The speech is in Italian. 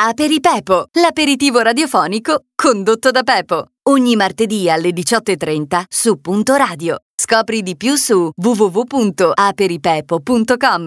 Aperi Pepo, l'aperitivo radiofonico condotto da Pepo. Ogni martedì alle 18.30 su Punto Radio. Scopri di più su www.aperipepo.com.